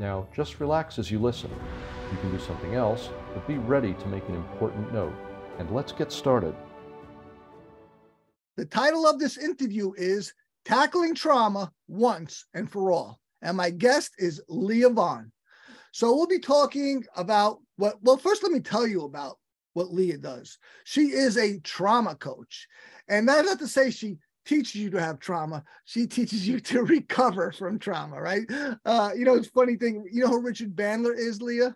Now, just relax as you listen. You can do something else, but be ready to make an important note. And let's get started. The title of this interview is Tackling Trauma Once and for All. And my guest is Leah Vaughn. So we'll be talking about what, well, first, let me tell you about what Leah does. She is a trauma coach. And that's not to say she teaches you to have trauma. She teaches you to recover from trauma, right? Uh, you know, it's funny thing. You know who Richard Bandler is, Leah?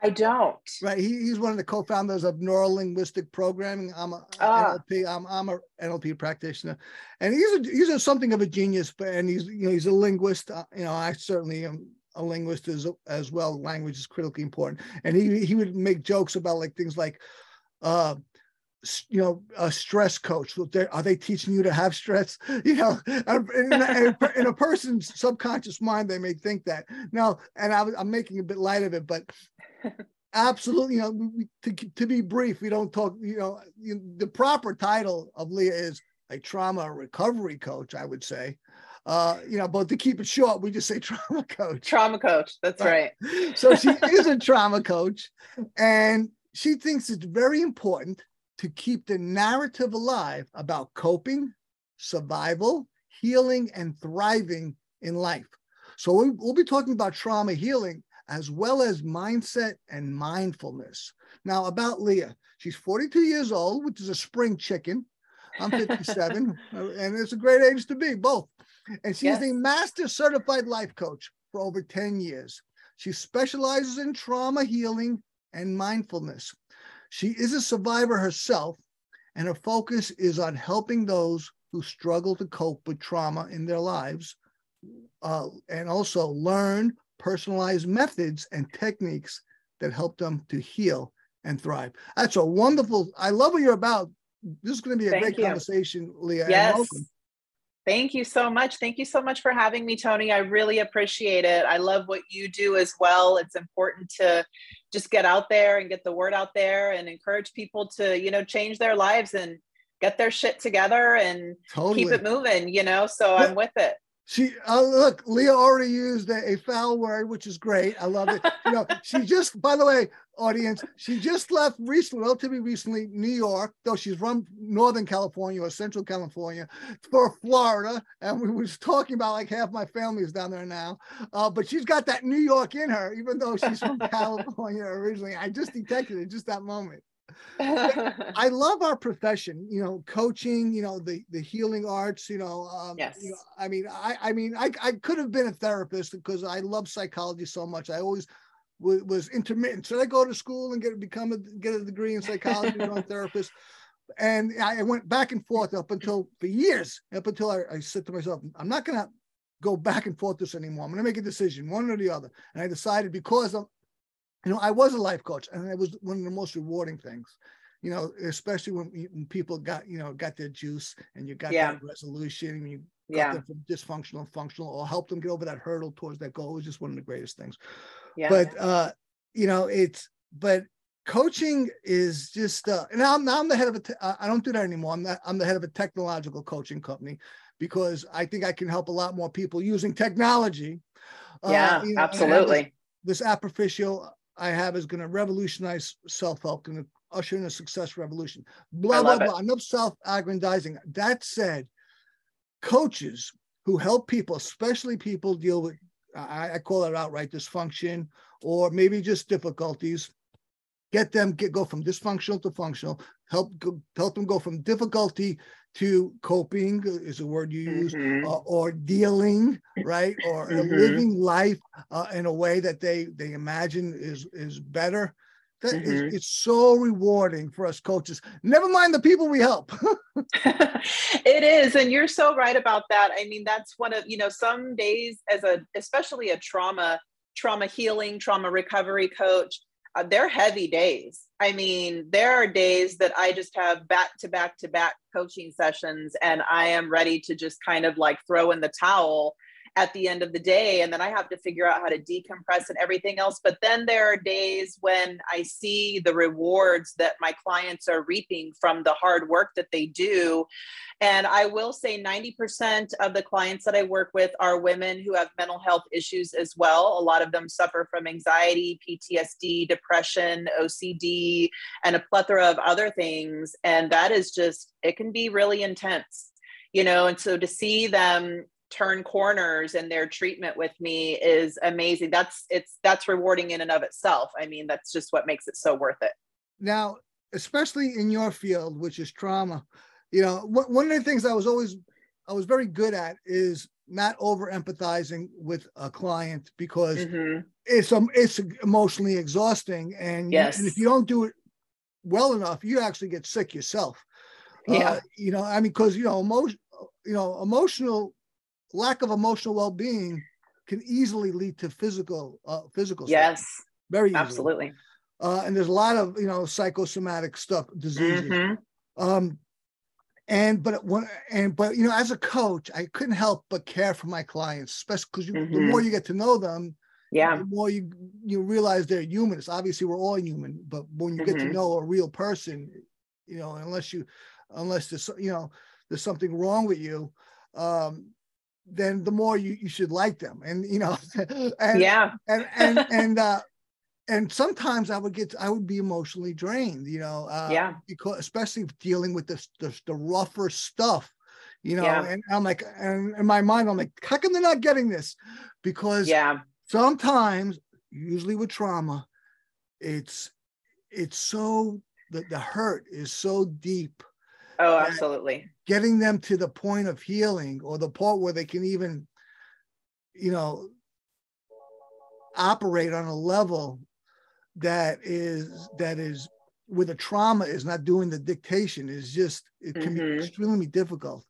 I don't. Right. He, he's one of the co-founders of neurolinguistic programming. I'm a Ah. NLP. I'm, I'm a NLP practitioner, and he's a, he's a, something of a genius. But and he's you know he's a linguist. Uh, you know, I certainly am a linguist as as well. Language is critically important, and he he would make jokes about like things like, uh, you know, a stress coach. Are they teaching you to have stress? You know, in, a- in a person's subconscious mind, they may think that. No, and I, i'm making a bit light of it, but absolutely, you know, we- to, to be brief, we don't talk, you know, you, the proper title of Leah is a trauma recovery coach, I would say. Uh, you know, but to keep it short, we just say trauma coach Trauma coach. That's Right. right. so she is a trauma coach and she thinks it's very important to keep the narrative alive about coping survival healing and thriving in life. So we- we'll be talking about trauma healing as well as mindset and mindfulness. Now about leah she's 42 years old which is a spring chicken. I'm 57 uh, and it's a great age to be both. And she's Yes. a master certified life coach for over 10 years. She specializes in trauma healing and mindfulness. She is a survivor herself, and her focus is on helping those who struggle to cope with trauma in their lives uh, and also learn personalized methods and techniques that help them to heal and thrive. That's a wonderful, I love what you're about. This is going to be a Thank great you. conversation, Leah. Yes. Thank you so much. Thank you so much for having me, Tony. I really appreciate it. I love what you do as well. It's important to just get out there and get the word out there and encourage people to, you know, change their lives and get their shit together and Totally. keep it moving, you know? So I'm with it. She uh, look, Leah already used a, a foul word, which is great. I love it. You know, she just, by the way, audience, she just left recently, relatively recently, New York, though she's from Northern California or Central California, for Florida, and we was talking about like half my family is down there now. Uh, but she's got that New York in her, even though she's from California originally. I just detected it just that moment. I love our profession, you know, coaching, you know, the the healing arts, you know. Um, Yes. You know, I mean, I I mean, I I could have been a therapist because I love psychology so much. I always was, was intermittent. Should I go to school and get become a get a degree in psychology, become a therapist? And I went back and forth up until for years, up until I, I said to myself, I'm not gonna go back and forth this anymore. I'm gonna make a decision, one or the other. And I decided because I'm you know, I was a life coach, and it was one of the most rewarding things. You know, especially when, when people got you know got their juice and you got Yeah. that resolution, and you got yeah. them from dysfunctional to functional, or help them get over that hurdle towards that goal. It was just one of the greatest things. Yeah. But uh, you know, it's but coaching is just uh, and now I'm now I'm the head of a te- uh, I don't do that anymore. I'm not, I'm the head of a technological coaching company because I think I can help a lot more people using technology. Uh, yeah, you know, and this- absolutely. this app official I have is going to revolutionize self-help, going to usher in a success revolution. Blah, blah, love it. blah. Enough self-aggrandizing. That said, coaches who help people, especially people deal with, I, I call it outright dysfunction or maybe just difficulties, get them get go from dysfunctional to functional, help go, help them go from difficulty to coping is a word you use, Mhm. uh, or dealing, right, or Mhm. living life uh, in a way that they they imagine is is better. That is- Mhm. it's so rewarding for us coaches. Never mind the people we help. it is and you're so right about that i mean that's one of you know some days as a especially a trauma trauma healing, trauma recovery coach, Uh, they're heavy days. I mean, there are days that I just have back to back to back coaching sessions and I am ready to just kind of like throw in the towel at the end of the day and then i have to figure out how to decompress and everything else. But then there are days when i see the rewards that my clients are reaping from the hard work that they do. And i will say 90% of the clients that i work with are women who have mental health issues as well. A lot of them suffer from anxiety ptsd depression ocd and a plethora of other things. And that is just it can be really intense you know? And so to see them turn corners and their treatment with me is amazing. That's it's that's rewarding in and of itself. I mean that's just what makes it so worth it. Now especially in your field which is trauma you know one of the things i was always i was very good at is not over empathizing with a client because mm-hmm. it's um it's emotionally exhausting and, yes. and if you don't do it well enough you actually get sick yourself. Yeah. Uh, you know i mean because you know emotion you know emotional lack of emotional well-being can easily lead to physical uh, physical yes stuff. very easily. absolutely uh, and there's a lot of you know psychosomatic stuff diseases mm-hmm. um and but when and but you know as a coach i couldn't help but care for my clients especially because mm-hmm. the more you get to know them yeah the more you you realize they're humans obviously we're all human but when you mm-hmm. get to mm-hmm. know a real person you know unless you unless there's you know there's something wrong with you um then the more you, you should like them. And you know and, yeah. and and and uh and sometimes i would get i would be emotionally drained you know uh yeah. because especially dealing with the the, the rougher stuff you know yeah. and i'm like and in my mind i'm like how come they're not getting this? Because yeah. sometimes usually with trauma it's it's so the, the hurt is so deep Oh, absolutely. Getting them to the point of healing or the point where they can even, you know, operate on a level that is that is with a trauma is not doing the dictation is just it can mm-hmm. be extremely difficult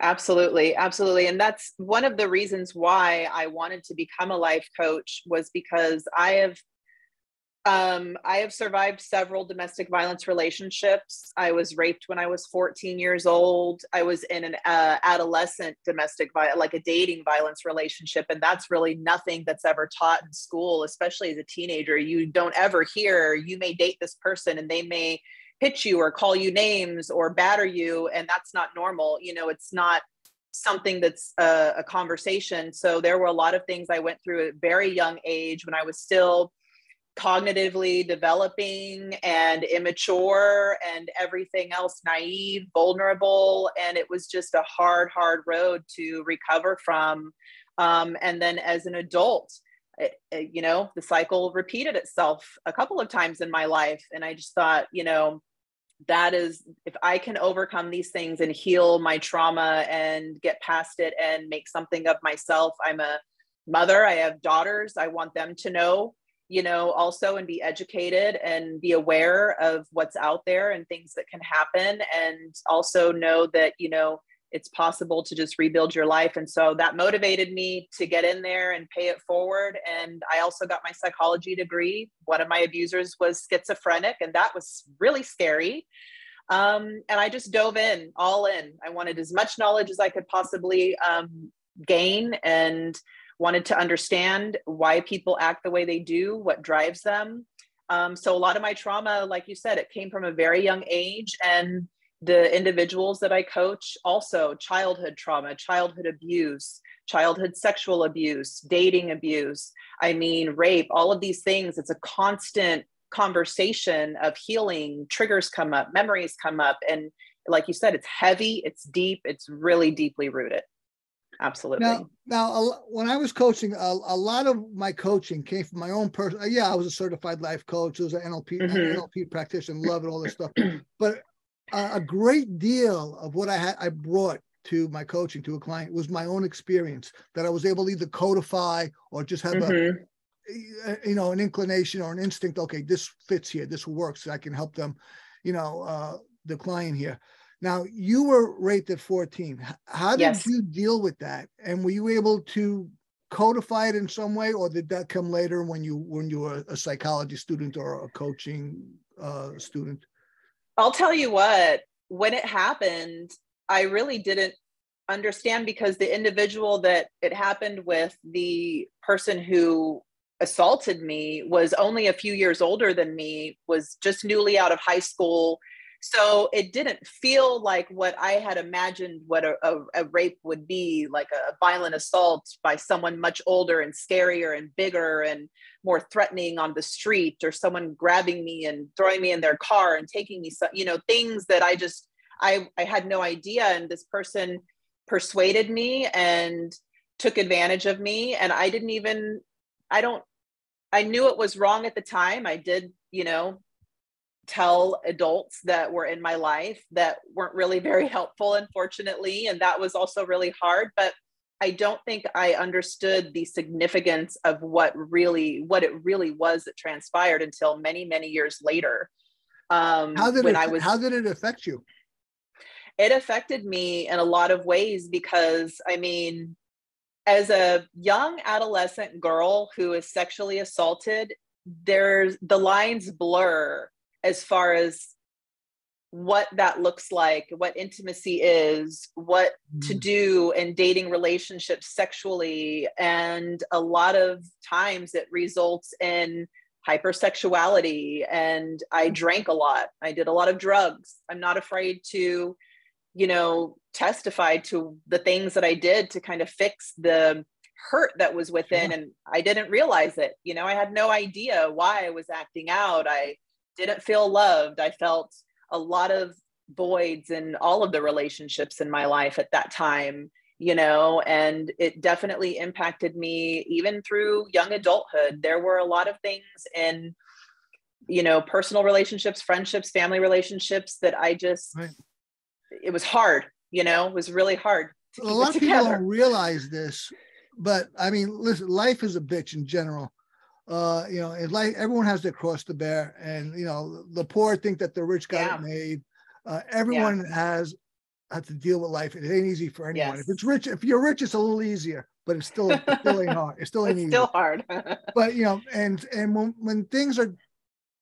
absolutely absolutely and that's one of the reasons why i wanted to become a life coach was because i have um, I have survived several domestic violence relationships. I was raped when I was 14 years old. I was in an uh, adolescent domestic violence, like a dating violence relationship. And that's really nothing that's ever taught in school, especially as a teenager. You don't ever hear you may date this person and they may hit you or call you names or batter you. And that's not normal. You know, it's not something that's a, a conversation. So there were a lot of things I went through at very young age when I was still cognitively developing and immature and everything else naive vulnerable and it was just a hard hard road to recover from. Um, and then as an adult it, it, you know the cycle repeated itself a couple of times in my life and i just thought you know that is if i can overcome these things and heal my trauma and get past it and make something of myself i'm a mother i have daughters i want them to know you know, also and be educated and be aware of what's out there and things that can happen. And also know that, you know, it's possible to just rebuild your life. And so that motivated me to get in there and pay it forward. And I also got my psychology degree. One of my abusers was schizophrenic, and that was really scary. Um, and I just dove in, all in. I wanted as much knowledge as I could possibly um, gain. And wanted to understand why people act the way they do, what drives them. Um, so a lot of my trauma, like you said, it came from a very young age. And the individuals that I coach also childhood trauma, childhood abuse, childhood sexual abuse, dating abuse, I mean, rape, all of these things. It's a constant conversation of healing. Triggers come up, memories come up. And like you said, it's heavy, it's deep, it's really deeply rooted absolutely. Now, now when I was coaching, a, a, lot of my coaching came from my own person. Yeah, I was a certified life coach. I was an NLP mm-hmm. NLP practitioner, love it, all this stuff. But uh, a great deal of what I had, I brought to my coaching to a client was my own experience that I was able to either codify or just have mm-hmm. a, you know, an inclination or an instinct. Okay, this fits here. This works. I can help them, you know, uh, the client here. Now, you were raped at 14. How did yes. you deal with that? And were you able to codify it in some way, or did that come later when you when you were a psychology student or a coaching uh, student? I'll tell you what. When it happened, I really didn't understand because the individual that it happened with, the person who assaulted me, was only a few years older than me, was just newly out of high school so it didn't feel like what i had imagined what a, a, a, rape would be like a violent assault by someone much older and scarier and bigger and more threatening on the street or someone grabbing me and throwing me in their car and taking me you know things that i just i i had no idea. And this person persuaded me and took advantage of me. And i didn't even i don't i knew it was wrong at the time. I did you know tell adults that were in my life that weren't really very helpful, unfortunately. And that was also really hard. But I don't think I understood the significance of what really what it really was that transpired until many many years later. Um, how did when it, I was how did it affect you? It affected me in a lot of ways because I mean, as a young adolescent girl who is sexually assaulted, there's the lines blur as far as what that looks like, what intimacy is, what mm. to do in dating relationships sexually. And a lot of times it results in hypersexuality. And I mm. drank a lot, I did a lot of drugs. I'm not afraid to, you know, testify to the things that I did to kind of fix the hurt that was within. And I didn't realize it. You know, I had no idea why I was acting out. I, didn't feel loved. I felt a lot of voids in all of the relationships in my life at that time, you know, and it definitely impacted me even through young adulthood. There were a lot of things in, you know, personal relationships, friendships, family relationships that I just, right. it was hard, you know, it was really hard. a lot of people don't realize this, but I mean, listen, life is a bitch in general uh, you know, it's like everyone has their cross to bear, and you know, the poor think that the rich got yeah. it made. Uh, everyone yeah. has had to deal with life. It ain't easy for anyone. Yes. If it's rich, if you're rich, it's a little easier, but it's still it still ain't hard. It still ain't it's easy. Still hard. but you know, and and when when things are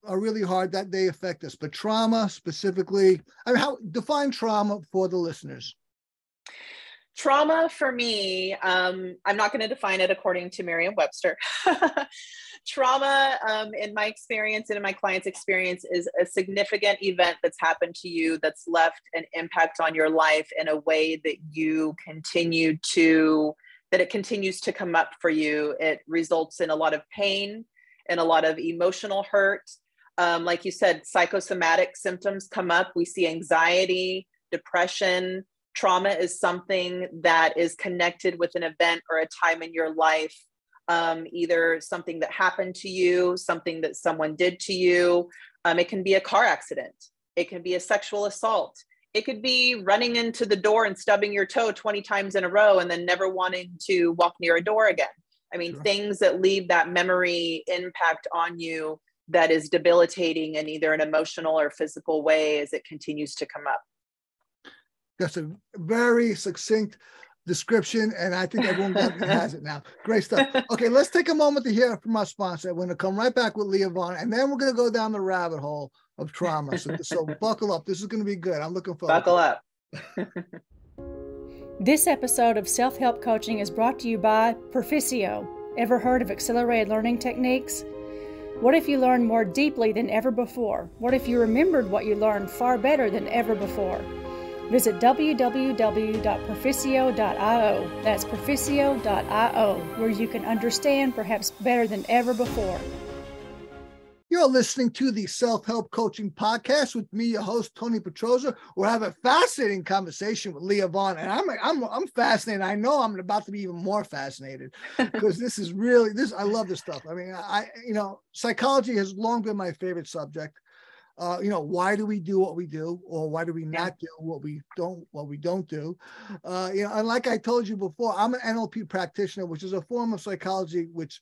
are really hard, that they affect us. But trauma specifically, I mean, how define trauma for the listeners? Trauma for me, um, I'm not going to define it according to Merriam Webster. trauma, um, in my experience and in my client's experience, is a significant event that's happened to you that's left an impact on your life in a way that you continue to, that it continues to come up for you. It results in a lot of pain and a lot of emotional hurt. Um, like you said, psychosomatic symptoms come up. We see anxiety, depression, trauma is something that is connected with an event or a time in your life um, either something that happened to you something that someone did to you. Um, it can be a car accident. It can be a sexual assault. It could be running into the door and stubbing your toe 20 times in a row and then never wanting to walk near a door again. I mean sure. things that leave that memory impact on you that is debilitating in either an emotional or physical way as it continues to come up. That's a very succinct description, and I think everyone has it now. Great stuff. Okay, let's take a moment to hear from our sponsor. We're going to come right back with Leah Vaughn, and then we're going to go down the rabbit hole of trauma. So, so buckle up. This is going to be good. I'm looking forward. Buckle up. this episode of Self Help Coaching is brought to you by Proficio. Ever heard of accelerated learning techniques? What if you learned more deeply than ever before? What if you remembered what you learned far better than ever before? Visit www.proficio.io. That's proficio.io, where you can understand perhaps better than ever before. You're listening to the Self Help Coaching Podcast with me, your host Tony Petroza. We're having a fascinating conversation with Leah Vaughn, and I'm I'm I'm fascinated. I know I'm about to be even more fascinated because this is really this. I love this stuff. I mean, I you know, psychology has long been my favorite subject uh, you know, why do we do what we do, or why do we not do what we don't what we don't do? Uh, you know, and like I told you before, I'm an NLP practitioner, which is a form of psychology which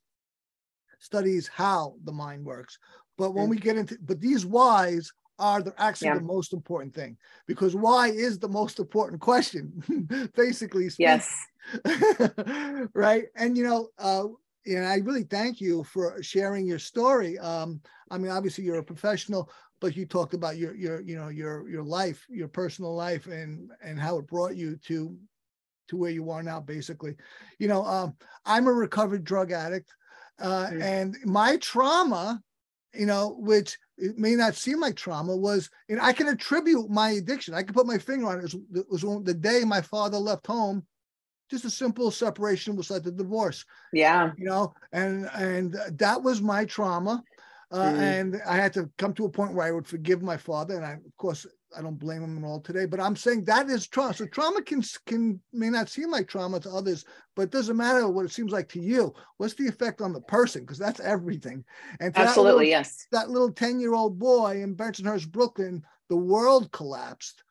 studies how the mind works. But when we get into, but these whys are the, actually yeah. the most important thing because why is the most important question basically speaking. yes right and you know uh and i really thank you for sharing your story um i mean obviously you're a professional but you talked about your your you know your your life your personal life and and how it brought you to to where you are now basically. You know um i'm a recovered drug addict uh, mm-hmm. and my trauma you know which it may not seem like trauma was and i can attribute my addiction. I can put my finger on it. It was, it was the day my father left home just a simple separation was like the divorce. Yeah. You know and and that was my trauma uh, mm. and i had to come to a point where i would forgive my father and i of course I don't blame him at all today, but I'm saying that is trauma. So trauma can can may not seem like trauma to others, but it doesn't matter what it seems like to you. What's the effect on the person? Because that's everything. And absolutely, that little, yes. That little ten year old boy in Bensonhurst, Brooklyn, the world collapsed.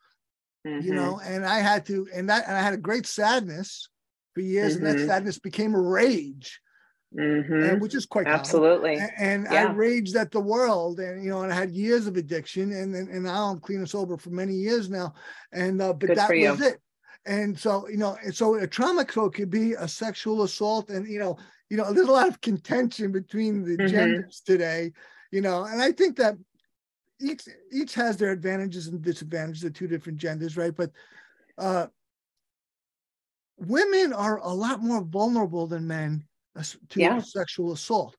Mm-hmm. You know, and I had to, and that, and I had a great sadness for years, mm-hmm. and that mm-hmm. sadness became a rage Mm-hmm. and which is quite absolutely common. and, yeah. i raged at the world and you know and i had years of addiction and and, and now i'm clean and sober for many years now and uh, but Good that was it and so you know and so a trauma code could be a sexual assault and you know you know there's a lot of contention between the mm-hmm. genders today you know and i think that each each has their advantages and disadvantages the two different genders right but uh women are a lot more vulnerable than men to yeah. sexual assault.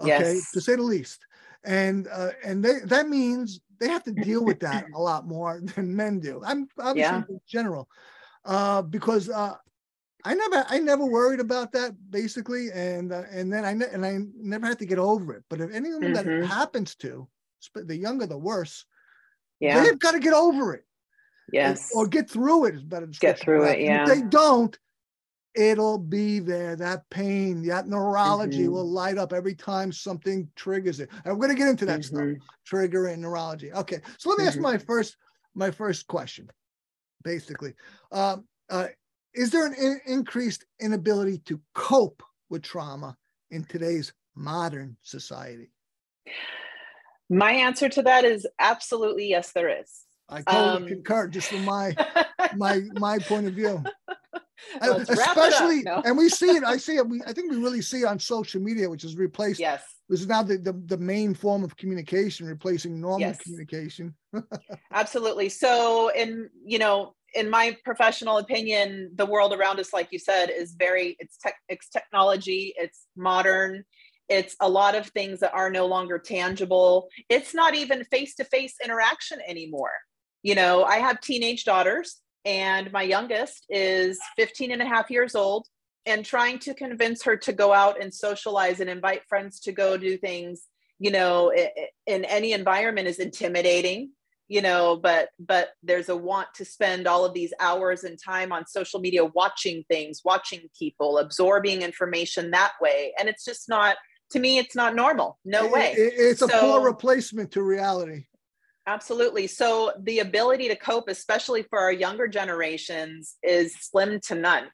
Okay, yes. to say the least. And uh, and they, that means they have to deal with that a lot more than men do. I'm obviously yeah. in general, uh, because uh, I never I never worried about that basically, and uh, and then I ne- and I never had to get over it. But if anyone mm-hmm. that happens to, the younger the worse, yeah, they've got to get over it. Yes, or, or get through it is better. Get through it. Yeah. if they don't, it'll be there. That pain, that neurology mm-hmm. will light up every time something triggers it. And we're going to get into that mm-hmm. stuff, trigger and neurology. Okay, so let me mm-hmm. ask my first my first question. Basically, um, uh, is there an in- increased inability to cope with trauma in today's modern society? My answer to that is absolutely yes, there is. I totally um, concur, just from my my my point of view. Especially and we see it i see it we i think we really see it on social media which is replaced yes. this is now the, the, the main form of communication replacing normal yes. communication. Absolutely. So in you know in my professional opinion the world around us like you said is very it's tech it's technology it's modern it's a lot of things that are no longer tangible. It's not even face-to-face interaction anymore. You know i have teenage daughters and my youngest is 15 and a half years old and trying to convince her to go out and socialize and invite friends to go do things you know in any environment is intimidating you know but but there's a want to spend all of these hours and time on social media watching things watching people absorbing information that way. And it's just not to me it's not normal. No way. it's a poor replacement to reality Absolutely. So the ability to cope, especially for our younger generations, is slim to none.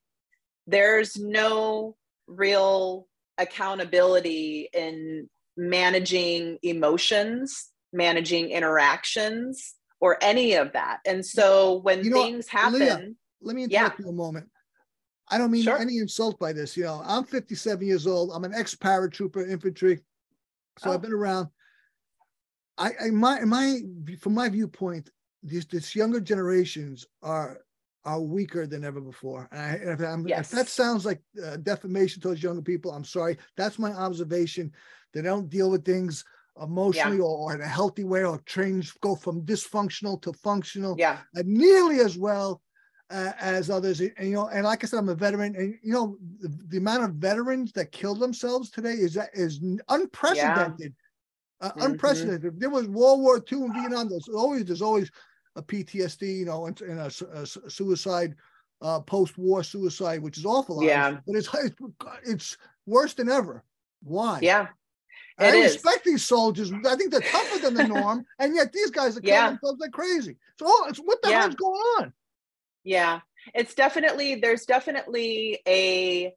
There's no real accountability in managing emotions, managing interactions, or any of that. And so when you know, things happen, Leah, let me interrupt yeah. you a moment. I don't mean sure. any insult by this. You know, I'm 57 years old. I'm an ex paratrooper infantry. So oh. I've been around. I, I my my from my viewpoint, these this younger generations are are weaker than ever before. And, I, if, yes. if, that sounds like uh, defamation towards younger people, I'm sorry. That's my observation. They don't deal with things emotionally yeah. or, or, in a healthy way or change, go from dysfunctional to functional yeah. nearly as well uh, as others. And, you know, and like I said, I'm a veteran and, you know, the, the amount of veterans that kill themselves today is, is unprecedented. Yeah uh, mm-hmm. unprecedented. There was World War II and Vietnam. There's always there's always a PTSD, you know, and, a, a, suicide, uh, post-war suicide, which is awful. Yeah, but it's it's worse than ever. Why? Yeah. I is. respect these soldiers. I think they're tougher than the norm, and yet these guys are killing yeah. themselves like crazy. So, it's what the yeah. hell's going on? Yeah, it's definitely there's definitely a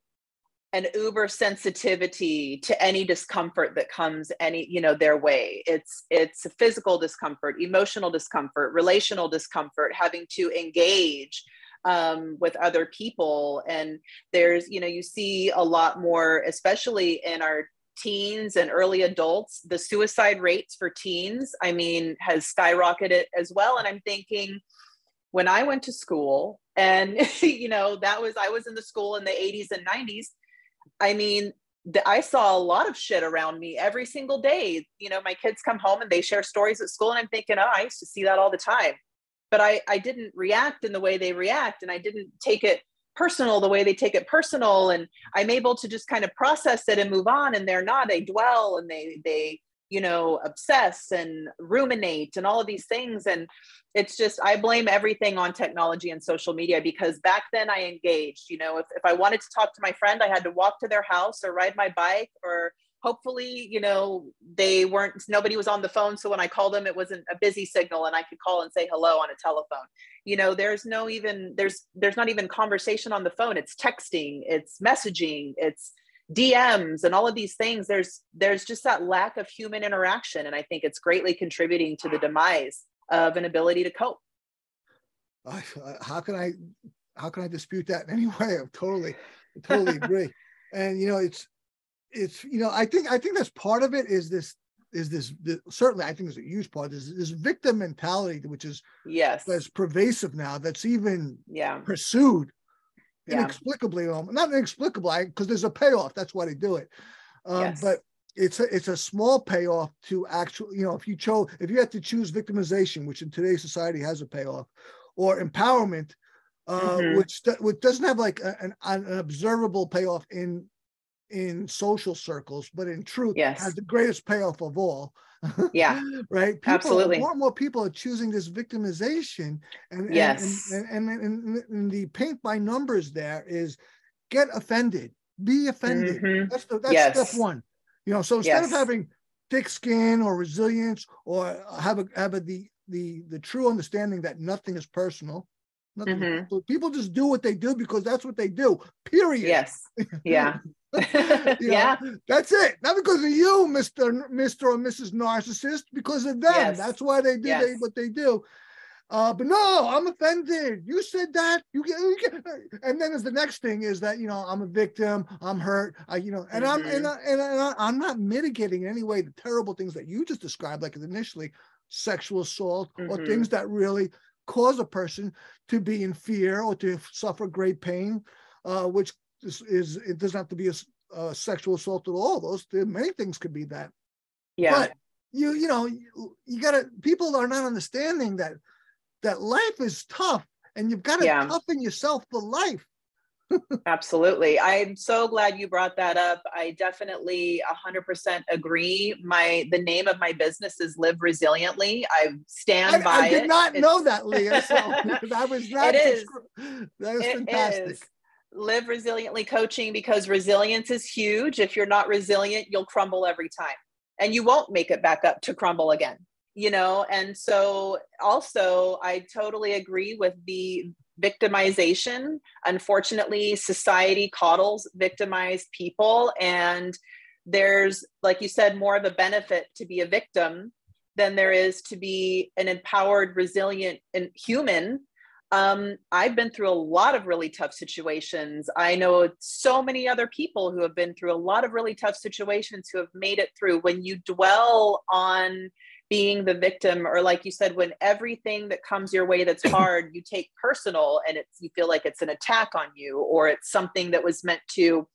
an uber sensitivity to any discomfort that comes any you know their way. It's it's physical discomfort emotional discomfort relational discomfort having to engage um, with other people. And there's you know you see a lot more especially in our teens and early adults the suicide rates for teens i mean has skyrocketed as well. And i'm thinking when i went to school and you know that was i was in the school in the 80s and 90s I mean, the, I saw a lot of shit around me every single day. You know, my kids come home and they share stories at school, and I'm thinking, oh, I used to see that all the time. But I, I didn't react in the way they react, and I didn't take it personal the way they take it personal. And I'm able to just kind of process it and move on. And they're not, they dwell and they, they, you know, obsess and ruminate and all of these things. And it's just i blame everything on technology and social media because back then i engaged you know if, if i wanted to talk to my friend i had to walk to their house or ride my bike or hopefully you know they weren't nobody was on the phone. So when i called them it wasn't a busy signal and i could call and say hello on a telephone. You know there's no even there's there's not even conversation on the phone. It's texting it's messaging it's dms and all of these things there's there's just that lack of human interaction and i think it's greatly contributing to the demise of an ability to cope. I, how can I how can I dispute that in any way? I totally totally agree. and you know, it's it's you know, I think I think that's part of it is this is this, this certainly I think is a huge part is this victim mentality which is yes that's pervasive now that's even yeah pursued yeah. inexplicably um, not inexplicably because there's a payoff that's why they do it um, yes. but it's a it's a small payoff to actual you know if you chose if you had to choose victimization which in today's society has a payoff or empowerment uh, mm-hmm. which which doesn't have like a, an, an observable payoff in in social circles but in truth yes. has the greatest payoff of all yeah right people, absolutely more and more people are choosing this victimization and yes and and, and, and, and the paint by numbers there is get offended be offended mm-hmm. that's the, that's yes. step one you know, so instead yes. of having thick skin or resilience or have a have a, the the the true understanding that nothing is personal. Nothing mm-hmm. so people just do what they do because that's what they do. Period. Yes. Yeah. yeah. Know, that's it. Not because of you, Mr. Mr. or Mrs. Narcissist, because of them. Yes. That's why they do yes. they, what they do. Uh, but no, I'm offended. You said that. You get, you get, and then as the next thing is that you know I'm a victim. I'm hurt. I, you know, and mm-hmm. I'm and, I, and, I, I'm not mitigating in any way the terrible things that you just described, like initially sexual assault mm-hmm. or things that really cause a person to be in fear or to suffer great pain, uh, which is, is, it doesn't have to be a, a sexual assault at all. Those many things could be that. Yeah. But you you know you, you gotta people are not understanding that that life is tough and you've got to yeah. toughen yourself for life. Absolutely. I'm so glad you brought that up. I definitely 100% agree. My the name of my business is Live Resiliently. I stand I, by I did it. not it's, know that, Leah. So that was not. It is. That is it fantastic. Is. Live resiliently coaching because resilience is huge. If you're not resilient, you'll crumble every time, and you won't make it back up to crumble again you know and so also i totally agree with the victimization unfortunately society coddles victimized people and there's like you said more of a benefit to be a victim than there is to be an empowered resilient and human um, I've been through a lot of really tough situations. I know so many other people who have been through a lot of really tough situations who have made it through. When you dwell on being the victim or like you said when everything that comes your way that's hard you take personal and it's you feel like it's an attack on you or it's something that was meant to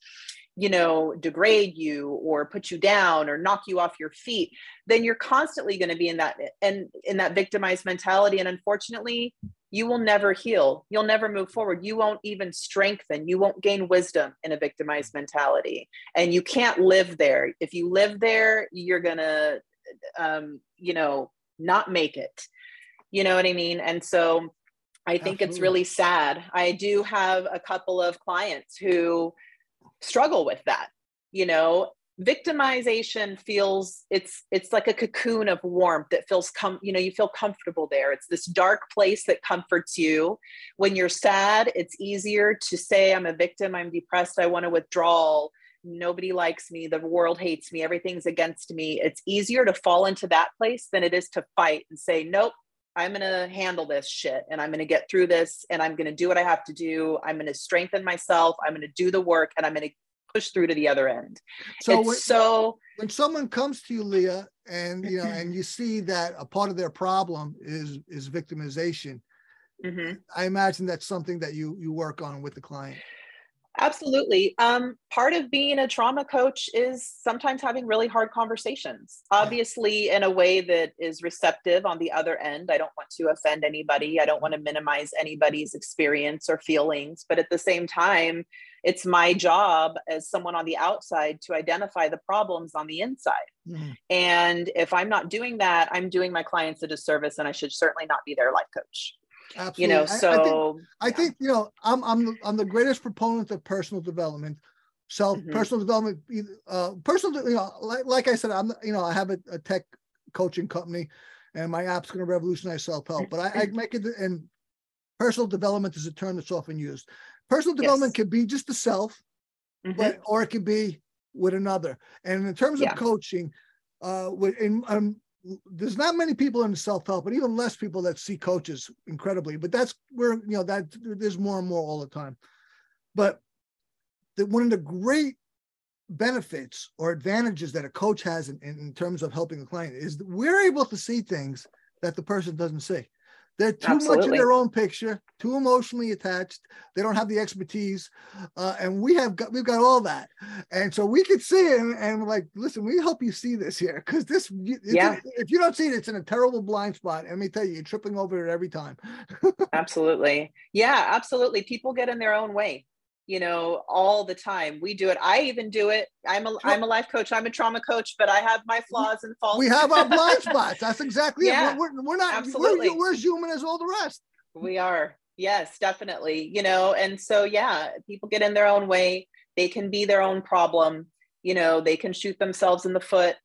you know degrade you or put you down or knock you off your feet then you're constantly going to be in that and in that victimized mentality and unfortunately you will never heal you'll never move forward you won't even strengthen you won't gain wisdom in a victimized mentality and you can't live there if you live there you're going to um, you know, not make it. You know what I mean? And so I think Absolutely. it's really sad. I do have a couple of clients who struggle with that, you know, victimization feels it's it's like a cocoon of warmth that feels com you know you feel comfortable there. It's this dark place that comforts you. When you're sad it's easier to say i'm a victim i'm depressed i want to withdraw nobody likes me the world hates me everything's against me. It's easier to fall into that place than it is to fight and say nope i'm going to handle this shit and i'm going to get through this and i'm going to do what i have to do. I'm going to strengthen myself i'm going to do the work and i'm going to push through to the other end. So when, so when someone comes to you, Leah, and you know, and you see that a part of their problem is is victimization, mm-hmm. I imagine that's something that you you work on with the client. Absolutely. Um, part of being a trauma coach is sometimes having really hard conversations, obviously, in a way that is receptive on the other end. I don't want to offend anybody, I don't want to minimize anybody's experience or feelings. But at the same time, it's my job as someone on the outside to identify the problems on the inside. Mm-hmm. And if I'm not doing that, I'm doing my clients a disservice and I should certainly not be their life coach. Absolutely. You know, so I, I, think, I think, you know, I'm I'm the, I'm the greatest proponent of personal development, self mm-hmm. personal development, uh, personal. You know, like, like I said, I'm you know I have a, a tech coaching company, and my app's going to revolutionize self help. But I, I, make it and personal development is a term that's often used. Personal development yes. can be just the self, mm-hmm. but or it can be with another. And in terms of yeah. coaching, uh, in um, there's not many people in self-help, but even less people that see coaches incredibly. But that's where you know that there's more and more all the time. But that one of the great benefits or advantages that a coach has in, in terms of helping a client is we're able to see things that the person doesn't see. They're too Absolutely. much in their own picture, too emotionally attached. They don't have the expertise, uh, and we have got we've got all that, and so we could see it and, and like, listen, we help you see this here because this, yeah. if you don't see it, it's in a terrible blind spot. And let me tell you, you're tripping over it every time. absolutely, yeah, absolutely. People get in their own way you know all the time. We do it. I even do it. I'm a i'm a life coach. I'm a trauma coach but i have my flaws and faults. we have our blind spots. That's exactly yeah, it we're, we're, not absolutely. We're, we're as human as all the rest. We are. Yes definitely. You know and so yeah people get in their own way. They can be their own problem. You know they can shoot themselves in the foot.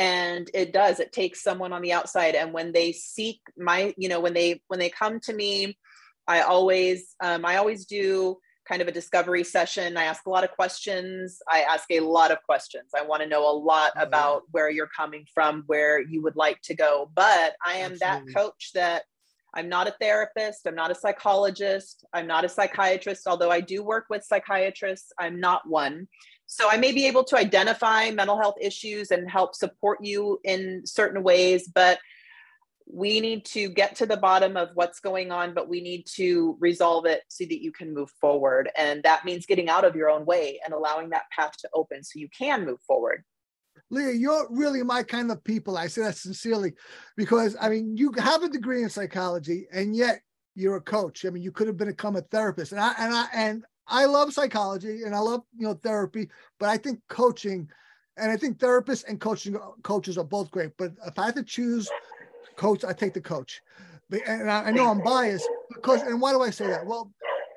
And it does. It takes someone on the outside. And when they seek my you know when they when they come to me i always um, i always do kind of a discovery session. I ask a lot of questions. I ask a lot of questions. I want to know a lot oh, about yeah. where you're coming from, where you would like to go. But I am Absolutely. that coach that I'm not a therapist. I'm not a psychologist. I'm not a psychiatrist, although I do work with psychiatrists. I'm not one. So I may be able to identify mental health issues and help support you in certain ways, but we need to get to the bottom of what's going on, but we need to resolve it so that you can move forward. And that means getting out of your own way and allowing that path to open so you can move forward. Leah, you're really my kind of people. I say that sincerely because I mean, you have a degree in psychology and yet you're a coach. I mean, you could have become a therapist. And I and I and I love psychology and I love, you know, therapy, but I think coaching and I think therapists and coaching uh, coaches are both great. But if I had to choose coach, I take the coach. And I, know I'm biased because, and why do I say that? Well,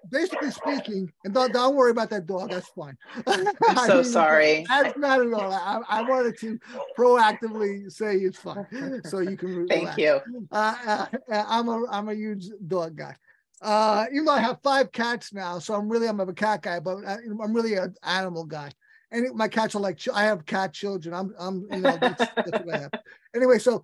basically speaking, and don't, don't worry about that dog. That's fine. I'm so mean, sorry. That's not at all. I, I, wanted to proactively say it's fine, so you can. Thank you. Uh, uh, I'm a I'm a huge dog guy. Uh, even though I have five cats now, so I'm really I'm a cat guy, but I, I'm really an animal guy and my cats are like I have cat children. I'm I'm you know that's, that's what I have. Anyway, so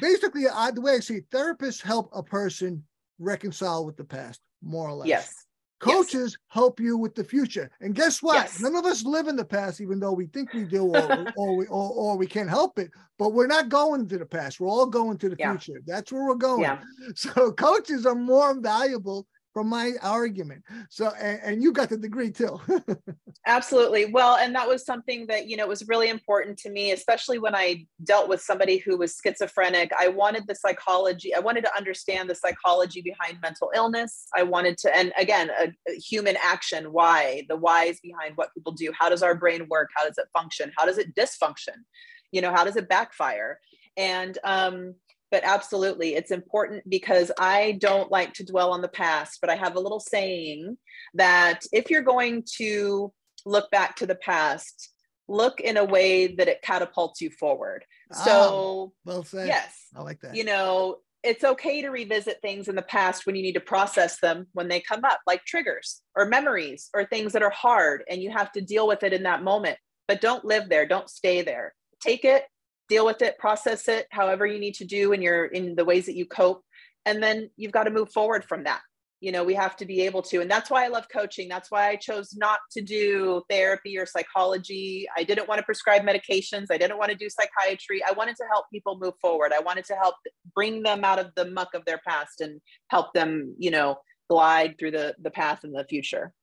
basically, I, the way I see it, therapists help a person reconcile with the past, more or less. Yes. Coaches yes. help you with the future, and guess what? Yes. None of us live in the past, even though we think we do, or, or we or, or, we can't help it. But we're not going to the past. We're all going to the yeah. future. That's where we're going. Yeah. So coaches are more valuable from my argument. So, and, and you got the degree too. Absolutely. Well, and that was something that, you know, was really important to me, especially when I dealt with somebody who was schizophrenic. I wanted the psychology, I wanted to understand the psychology behind mental illness. I wanted to, and again, a, a human action, why, the whys behind what people do. How does our brain work? How does it function? How does it dysfunction? You know, how does it backfire? And, um, but absolutely it's important because i don't like to dwell on the past but i have a little saying that if you're going to look back to the past look in a way that it catapults you forward. So, oh, well said. Yes. I like that. You know, it's okay to revisit things in the past when you need to process them when they come up, like triggers or memories or things that are hard, and you have to deal with it in that moment. But don't live there. Don't stay there. Take it, deal with it, process it, however you need to do in your in the ways that you cope, and then you've got to move forward from that. You know we have to be able to and that's why i love coaching. That's why i chose not to do therapy or psychology. I didn't want to prescribe medications. I didn't want to do psychiatry. I wanted to help people move forward. I wanted to help bring them out of the muck of their past and help them you know glide through the the path in the future.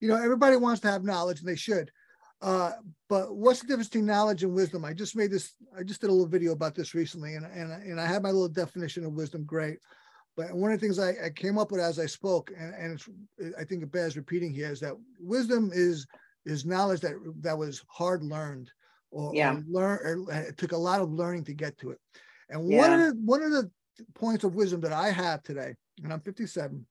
You know everybody wants to have knowledge and they should uh, but what's the difference between knowledge and wisdom? I just made this, I just did a little video about this recently, and, and, and I had my little definition of wisdom. Great. But one of the things I, I came up with as I spoke, and, and I think it bears repeating here, is that wisdom is is knowledge that that was hard learned, or, yeah. or learn. Or it took a lot of learning to get to it. And yeah. one of the one of the points of wisdom that I have today, and I'm 57,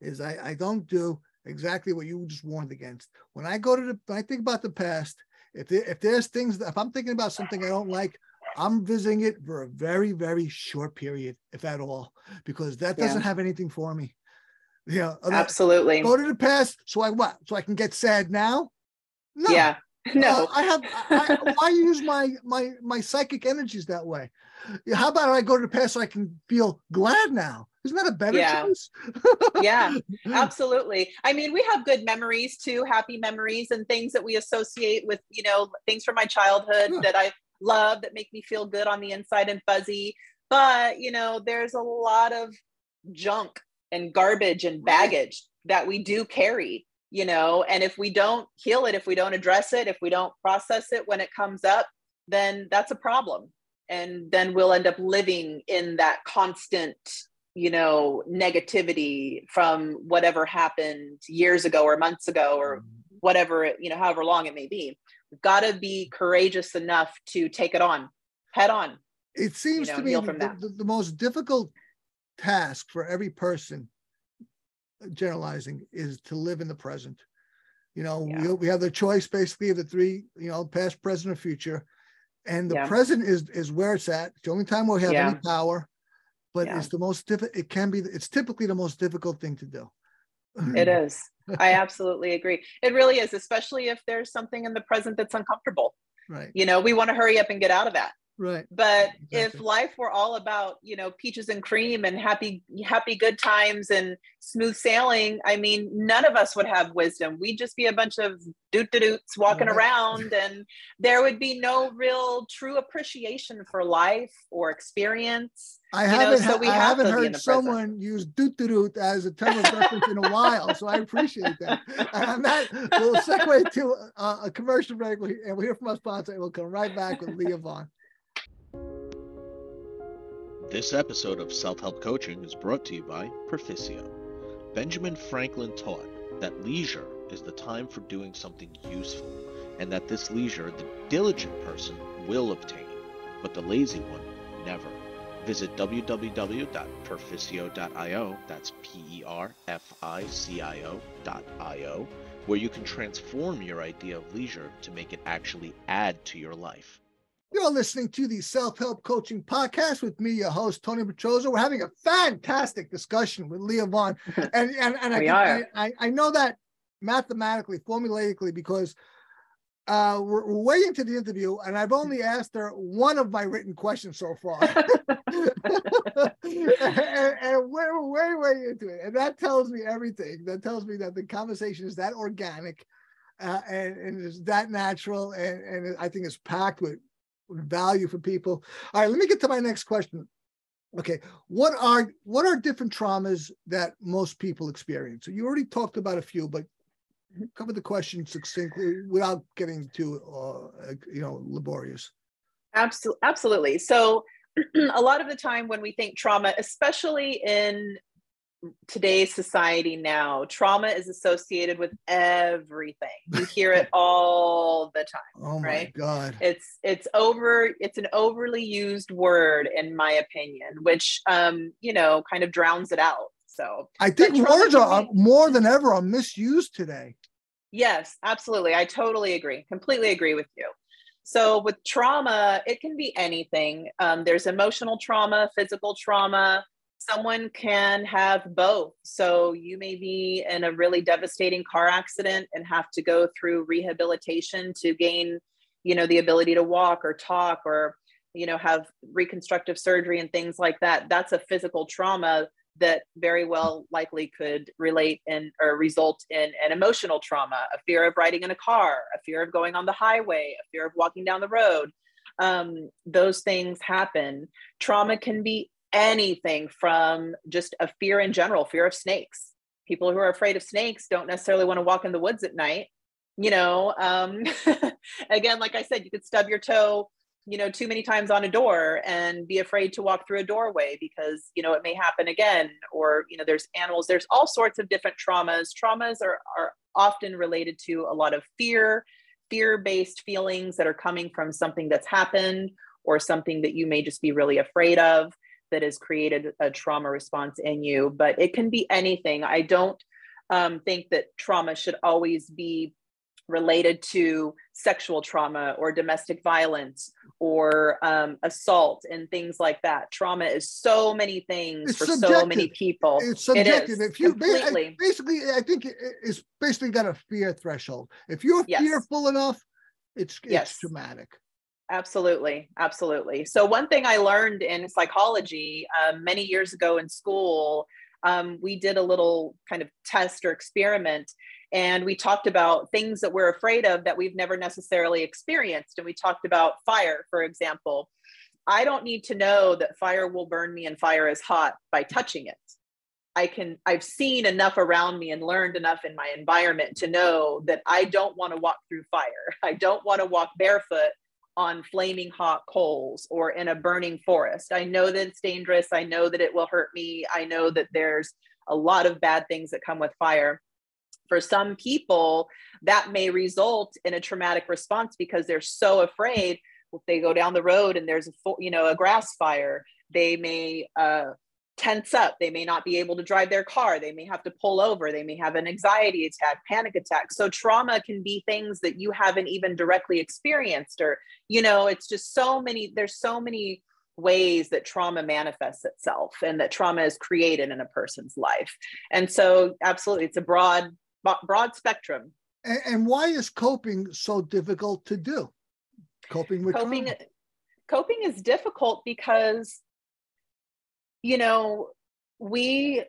is I, I don't do exactly what you just warned against. When I go to the, when I think about the past, if there, if there's things that if I'm thinking about something I don't like, I'm visiting it for a very, very short period, if at all, because that doesn't yeah. have anything for me. Yeah, absolutely. Go to the past. So I what? So I can get sad now? No. Yeah. No. Uh, I have. I, why use my my my psychic energies that way? How about I go to the past so I can feel glad now? Isn't that a better yeah. choice? yeah, absolutely. I mean, we have good memories too, happy memories and things that we associate with, you know, things from my childhood yeah. that I love that make me feel good on the inside and fuzzy. But, you know, there's a lot of junk and garbage and baggage that we do carry, you know, and if we don't heal it, if we don't address it, if we don't process it when it comes up, then that's a problem. And then we'll end up living in that constant, you know, negativity from whatever happened years ago or months ago or mm-hmm. whatever, you know, however long it may be We've got to be courageous enough to take it on head on. It seems you know, to me the, the, the, most difficult task for every person, generalizing, is to live in the present. You know, yeah. we, we have the choice basically of the three, you know, past, present, or future. And the yeah. present is is where it's at. It's the only time we'll have yeah. any power, but it's the most difficult. It can be. It's typically the most difficult thing to do. it is. I absolutely agree. It really is, especially if there's something in the present that's uncomfortable. Right. You know, we want to hurry up and get out of that. Right. But exactly. if life were all about, you know, peaches and cream and happy, happy good times and smooth sailing, I mean, none of us would have wisdom. We'd just be a bunch of doot doots walking right. around and there would be no real true appreciation for life or experience. I haven't, know, so I haven't heard someone use doot doot as a term of reference in a while, so I appreciate that. And that will segue to a, a commercial break, and we'll hear from our sponsor, and we'll come right back with Leah Vaughn. This episode of Self Help Coaching is brought to you by Perficio. Benjamin Franklin taught that leisure is the time for doing something useful, and that this leisure the diligent person will obtain, but the lazy one never. Visit www.perficio.io, that's P E R F I C I O.io, where you can transform your idea of leisure to make it actually add to your life. You're listening to the Self Help Coaching Podcast with me, your host, Tony Petroza. We're having a fantastic discussion with Leah Vaughn. And, and, and I, I, I, know that mathematically, formulaically, because uh, we're, we're, way into the interview, and I've only asked her one of my written questions so far. and, and, we're way, way into it. And that tells me everything. That tells me that the conversation is that organic. Uh, and, and is that natural and, and I think it's packed with value for people. All right, let me get to my next question. Okay, what are what are different traumas that most people experience? So you already talked about a few, but cover the question succinctly without getting too uh, you know laborious. Absolutely, absolutely. So a lot of the time when we think trauma, especially in today's society now trauma is associated with everything you hear it all the time oh my right god it's it's over it's an overly used word in my opinion which um you know kind of drowns it out so i think words are more than ever are misused today Yes, absolutely. I totally agree. Completely agree with you. So, with trauma, it can be anything. Um, there's emotional trauma, physical trauma. Someone can have both. So, you may be in a really devastating car accident and have to go through rehabilitation to gain, you know, the ability to walk or talk or, you know, have reconstructive surgery and things like that. That's a physical trauma that very well likely could relate in or result in an emotional trauma, a fear of riding in a car, a fear of going on the highway, a fear of walking down the road. Um, those things happen. Trauma can be anything from just a fear in general, fear of snakes. People who are afraid of snakes don't necessarily want to walk in the woods at night. You know, um, again, like I said, you could stub your toe you know too many times on a door and be afraid to walk through a doorway because you know it may happen again or you know there's animals there's all sorts of different traumas traumas are are often related to a lot of fear fear based feelings that are coming from something that's happened or something that you may just be really afraid of that has created a trauma response in you but it can be anything i don't um, think that trauma should always be related to sexual trauma or domestic violence or um, assault and things like that. Trauma is so many things it's for subjective. so many people. It's subjective. It if you completely. basically, I think it's basically got a fear threshold. If you're yes. fearful enough, it's it's yes. traumatic. Absolutely, absolutely. So one thing I learned in psychology um, many years ago in school, um, we did a little kind of test or experiment and we talked about things that we're afraid of that we've never necessarily experienced and we talked about fire for example. I don't need to know that fire will burn me and fire is hot by touching it. I can i've seen enough around me and learned enough in my environment to know that i don't want to walk through fire. I don't want to walk barefoot on flaming hot coals or in a burning forest. I know that it's dangerous. I know that it will hurt me. I know that there's a lot of bad things that come with fire. For some people that may result in a traumatic response because they're so afraid. If they go down the road and there's a you know a grass fire they may uh, tense up they may not be able to drive their car they may have to pull over they may have an anxiety attack panic attack so trauma can be things that you haven't even directly experienced or you know it's just so many there's so many ways that trauma manifests itself and that trauma is created in a person's life and so absolutely it's a broad broad spectrum. And, and why is coping so difficult to do? Coping with coping. Trauma? Coping is difficult because, you know, we.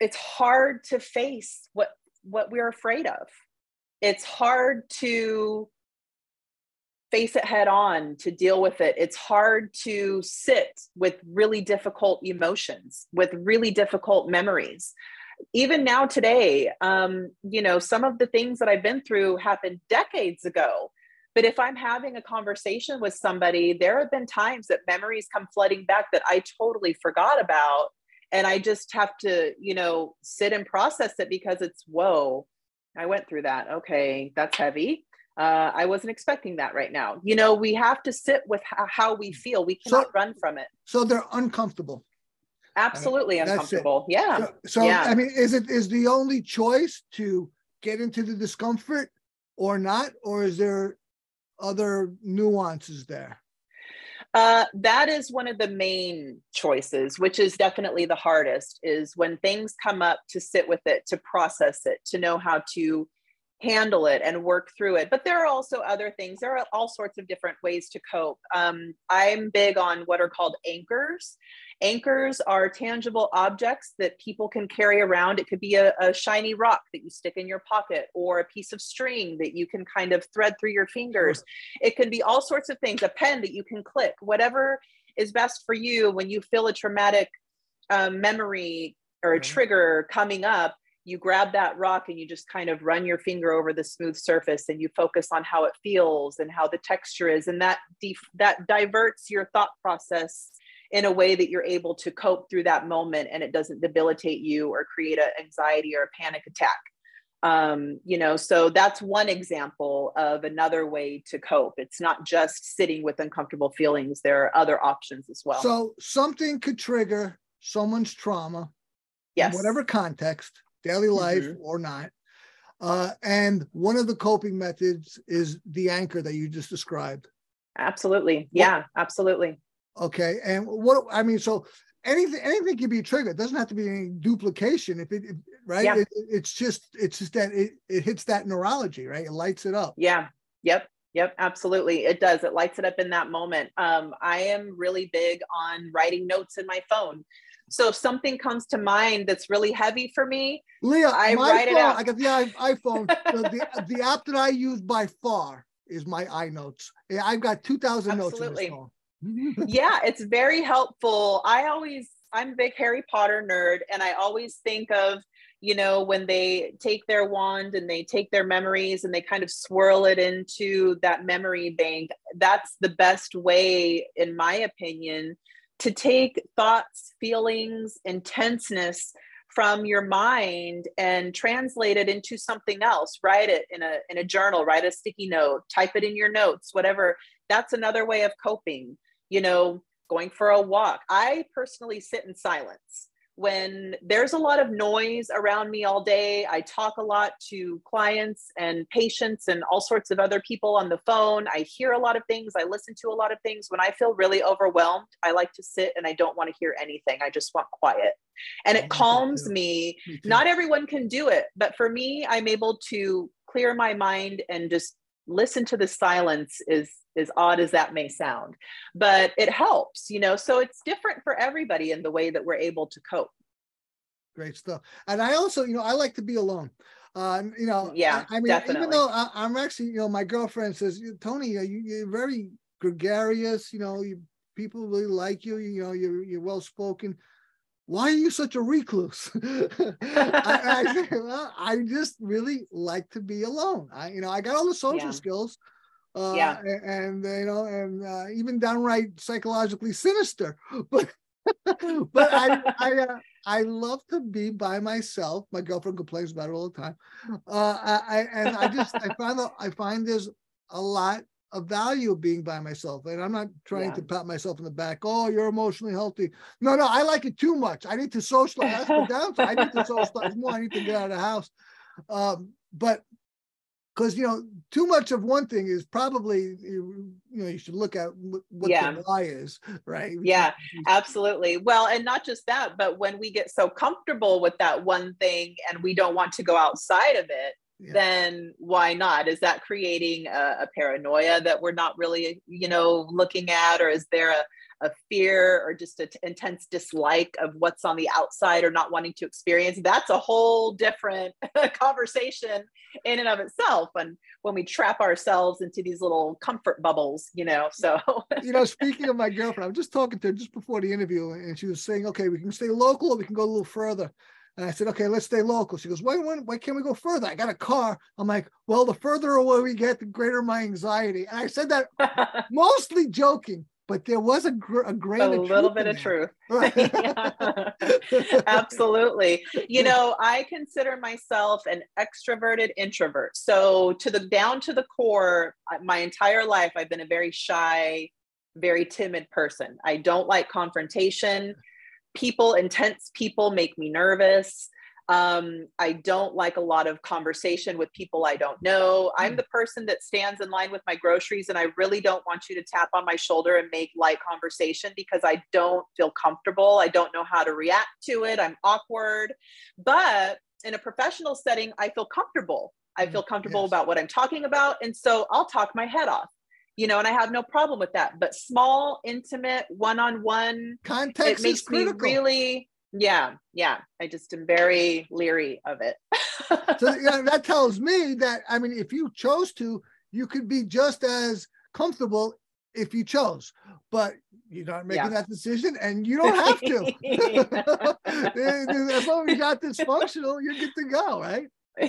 It's hard to face what what we're afraid of. It's hard to face it head on to deal with it it's hard to sit with really difficult emotions with really difficult memories even now today um, you know some of the things that i've been through happened decades ago but if i'm having a conversation with somebody there have been times that memories come flooding back that i totally forgot about and i just have to you know sit and process it because it's whoa i went through that okay that's heavy uh, I wasn't expecting that right now. You know, we have to sit with how we feel. We cannot so, run from it. So they're uncomfortable absolutely uncomfortable yeah so, so yeah. i mean is it is the only choice to get into the discomfort or not or is there other nuances there? Uh, that is one of the main choices which is definitely the hardest is when things come up to sit with it to process it to know how to handle it and work through it. But there are also other things. There are all sorts of different ways to cope. Um, I'm big on what are called anchors. Anchors are tangible objects that people can carry around. It could be a, a shiney rock that you stick in your pocket or a piece of string that you can kind of thread through your fingers. It can be all sorts of things, a pen that you can click, whatever is best for you when you feel a traumatic um, memory or a trigger coming up you grab that rock and you just kind of run your finger over the smooth surface and you focus on how it feels and how the texture is. And that def- that diverts your thought process in a way that you're able to cope through that moment and it doesn't debilitate you or create an anxiety or a panic attack. Um, you know so that's one example of another way to cope. It's not just sitting with uncomfortable feelings. There are other options as well. So something could trigger someone's trauma yes. whatever context daily life mm-hmm. or not. Uh, and one of the coping methods is the anchor that you just described. Absolutely. Yeah, absolutely. Okay. And what I mean, so anything anything can be triggered. It doesn't have to be any duplication. If it, it right, Yeah. it, it's just it's just that it, it hits that neurology, right? It lights it up. Yeah. Yep. Yep. Absolutely. It does. It lights it up in that moment. Um, I am really big on writing notes in my phone. So if something comes to mind that's really heavy for me, Leah, I write it out. I got the iPhone. the, the app that I use by far is my iNotes. I've got two thousand notes in Absolutely. this phone. yeah, it's very helpful. I always, I'm a big Harry Potter nerd, and I always think of, you know, when they take their wand and they take their memories and they kind of swirl it into that memory bank. That's the best way, in my opinion, to take thoughts, feelings, intenseness from your mind and translate it into something else write it in a in a journal write a sticky note type it in your notes whatever that's another way of coping you know, going for a walk. I personally sit in silence. When there's a lot of noise around me all day, I talk a lot to clients and patients and all sorts of other people on the phone. I hear a lot of things. I listen to a lot of things. When I feel really overwhelmed, I like to sit and I don't want to hear anything. I just want quiet. And it calms me Me not everyone can do it but for me i'm able to clear my mind and just listen to the silence is as odd as that may sound but it helps you know so it's different for everybody in the way that we're able to cope Great stuff. And I also, you know, I like to be alone. Uh, you know, Yeah, I, I mean, even though I, I'm actually, you know, my girlfriend says, Tony, you, you're very gregarious. You know, you, people really like you. You know, you're you're well spoken. Why are you such a recluse? I, I, well, I just really like to be alone. I, you know, I got all the social Yeah. skills. Uh, Yeah. and, you know, and uh, even downright psychologically sinister, but but I I uh, I love to be by myself. My girlfriend complains about it all the time. Uh, I, I and I just I find that I find there's a lot of value of being by myself, and I'm not trying Yeah. to pat myself in the back. Oh, you're emotionally healthy. No, no, I like it too much. I need to socialize. That's the downside. I need to socialize more. I need to get out of the house. Um, but because you know, too much of one thing is probably you, know you should look at what, what Yeah. the lie is, right? Yeah, Absolutely. Well, and not just that, but when we get so comfortable with that one thing and we don't want to go outside of it, Yeah. then why not? Is that creating a, a paranoia that we're not really, you know, looking at, or is there a, a fear or just an intense dislike of what's on the outside or not wanting to experience? That's a whole different conversation in and of itself. And when we trap ourselves into these little comfort bubbles, you know, so you know, speaking of my girlfriend, I was just talking to her just before the interview, and she was saying, "Okay, we can stay local, or we can go a little further." And I said, "Okay, let's stay local." She goes, "Why, why, why can't we go further? I got a car." I'm like, "Well, the further away we get, the greater my anxiety." And I said that mostly joking, but there was a, gr- a grain a of little truth bit of truth. Absolutely. You know, I consider myself an extroverted introvert. So to the down to the core, my entire life I've been a very shy, very timid person. I don't like confrontation. People, intense people make me nervous. Um, I don't like a lot of conversation with people I don't know. I'm the person that stands in line with my groceries, and I really don't want you to tap on my shoulder and make light conversation because I don't feel comfortable. I don't know how to react to it. I'm awkward. But in a professional setting, I feel comfortable. I feel comfortable yes. about what I'm talking about. And so I'll talk my head off, you know, and I have no problem with that. But small, intimate, one on one, Context it makes me really yeah yeah i just am very leery of it so you know, that tells me that I mean, if you chose to, you could be just as comfortable if you chose, but you're not making Yeah. that decision, and you don't have to. as long as you're not dysfunctional, you're good to go, right?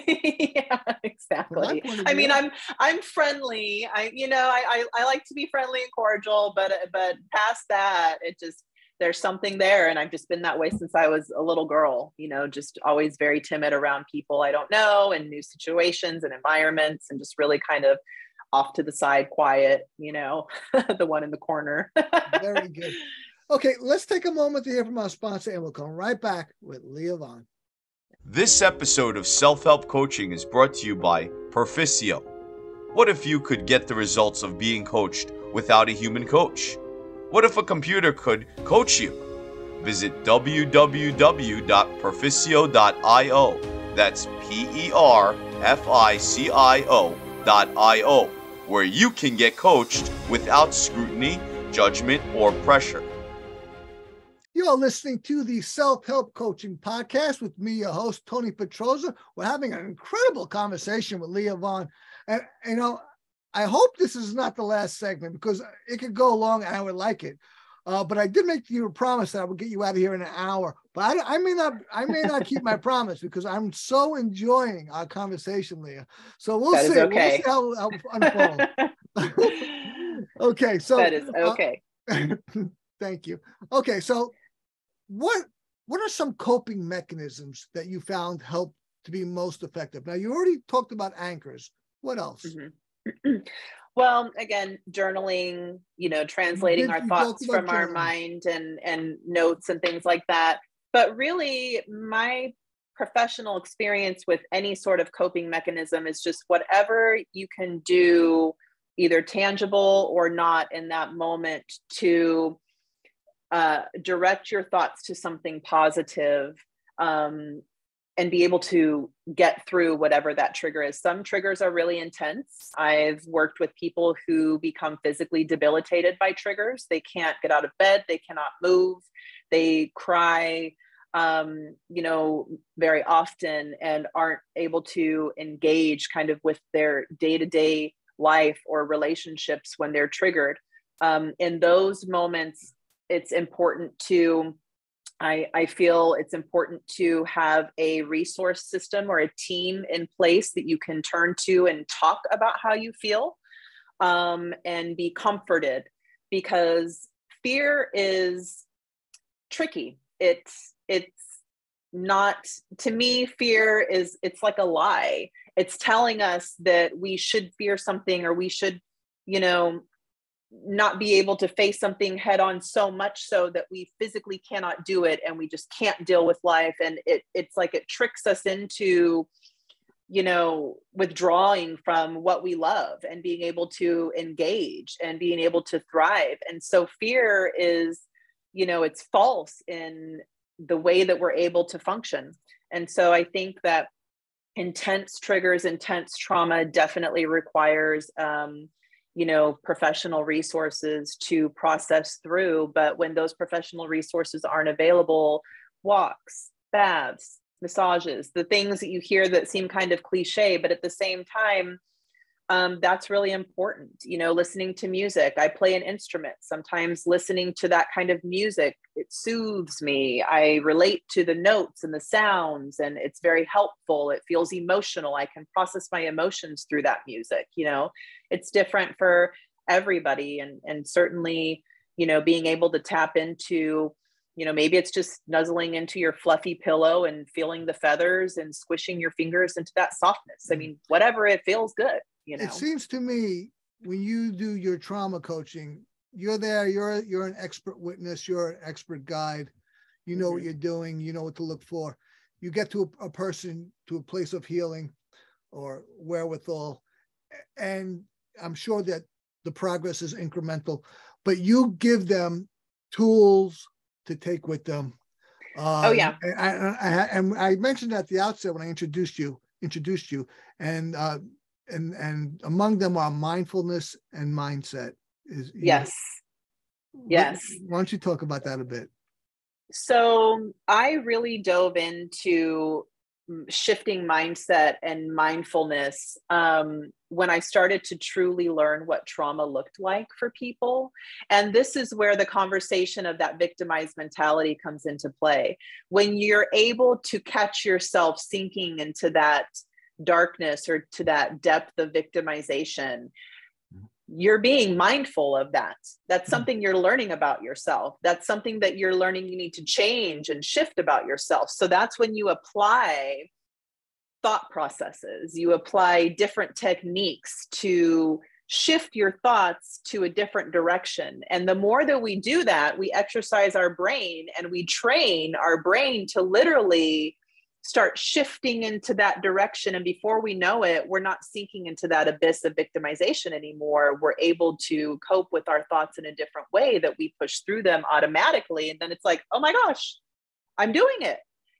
yeah exactly i mean i'm i'm friendly i you know I, I i like to be friendly and cordial but but past that it just there's something there and i've just been that way since i was a little girl you know just always very timid around people i don't know and new situations and environments and just really kind of off to the side quiet you know the one in the corner Very good. Okay, let's take a moment to hear from our sponsor, and we'll come right back with Leah Vaughn. This episode of Self Help Coaching is brought to you by Perficio. What if you could get the results of being coached without a human coach? What if a computer could coach you? Visit www.perficio.io. That's P E R F I C I O.io, where you can get coached without scrutiny, judgment, or pressure. You're listening to the Self Help Coaching Podcast with me, your host, Tony Petroza. We're having an incredible conversation with Leah Vaughn. And, you know, I hope this is not the last segment because it could go long and I would like it. Uh, but I did make you a promise that I would get you out of here in an hour. But I, I may not, I may not keep my promise because I'm so enjoying our conversation, Leah. So we'll That see. okay. We'll see how, how unfold. okay, so that is uh, okay. Thank you. Okay, so what what are some coping mechanisms that you found help to be most effective? Now you already talked about anchors. What else? Mhm. Well, again, journaling, you know, translating our thoughts from our mind and and notes and things like that. But really, my professional experience with any sort of coping mechanism is just whatever you can do, either tangible or not in that moment, to uh, direct your thoughts to something positive um, and be able to get through whatever that trigger is. Some triggers are really intense. I've worked with people who become physically debilitated by triggers. They can't get out of bed, they cannot move, they cry, um, you know, very often and aren't able to engage kind of with their day to day life or relationships when they're triggered. Um, in those moments, it's important to I, I feel it's important to have a resource system or a team in place that you can turn to and talk about how you feel um, and be comforted because fear is tricky. It's it's not to me fear is it's like a lie. It's telling us that we should fear something or we should, you know, not be able to face something head on so much so that we physically cannot do it and we just can't deal with life. And it it's like it tricks us into you know withdrawing from what we love and being able to engage and being able to thrive. And so fear is you know it's false in the way that we're able to function. And so i think that intense triggers intense trauma definitely requires um, you know professional resources to process through but when those professional resources aren't available walks baths massages the things that you hear that seem kind of cliche but at the same time um, that's really important you know listening to music. I play an instrument. Sometimes listening to that kind of music it soothes me. I relate to the notes and the sounds and it's very helpful. It feels emotional. I can process my emotions through that music you know? It's different for everybody and and certainly you know being able to tap into you know maybe it's just nuzzling into your fluffy pillow and feeling the feathers and squishing your fingers into that softness. I mean whatever it feels good you know It seems to me when you do your trauma coaching, you're there, you're you're an expert witness, you're an expert guide. You know what Mhm. you're doing, you know what to look for. You get to a, a person to a place of healing or wherewithal. And I'm sure that the progress is incremental, but you give them tools to take with them. Oh yeah. and I, I, and I mentioned at the outset when I introduced you, introduced you, and uh, and and among them are mindfulness and mindset. Is you know, yes yes. Why don't you talk about that a bit? So I really dove into shifting mindset and mindfulness um, when I started to truly learn what trauma looked like for people. And this is where the conversation of that victimized mentality comes into play. When you're able to catch yourself sinking into that darkness or to that depth of victimization, mm-hmm. you're being mindful of that. That's mm-hmm. something you're learning about yourself. That's something that you're learning you need to change and shift about yourself. So that's when you apply thought processes, you apply different techniques to shift your thoughts to a different direction. And the more that we do that, we exercise our brain and we train our brain to literally start shifting into that direction. And before we know it, we're not sinking into that abyss of victimization anymore. We're able to cope with our thoughts in a different way that we push through them automatically. And then it's like, oh my gosh, I'm doing it.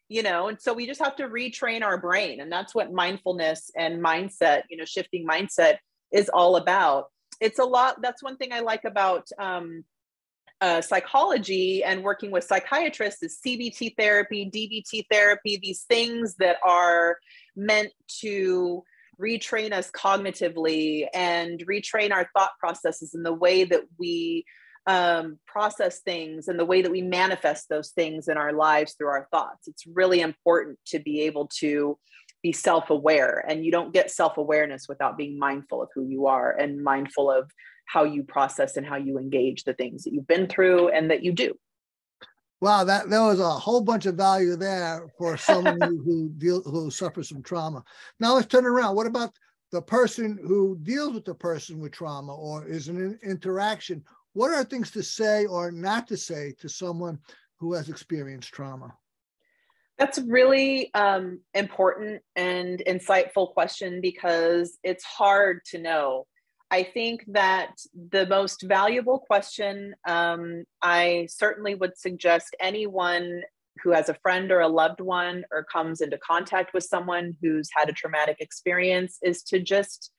You know, and so we just have to retrain our brain. And that's what mindfulness and mindset, you know, shifting mindset is all about. It's a lot. That's one thing I like about um, uh, psychology and working with psychiatrists is CBT therapy, DBT therapy, these things that are meant to retrain us cognitively and retrain our thought processes and the way that we um, process things and the way that we manifest those things in our lives through our thoughts. It's really important to be able to be self aware, and you don't get self awareness without being mindful of who you are and mindful of how you process and how you engage the things that you've been through and that you do. Wow, that there was a whole bunch of value there for someone who, who deal who suffers from trauma. Now let's turn around. What about the person who deals with the person with trauma or is an interaction? What are things to say or not to say to someone who has experienced trauma? That's a really um, important and insightful question because it's hard to know I think that the most valuable question um, I certainly would suggest anyone who has a friend or a loved one or comes into contact with someone who's had a traumatic experience is to just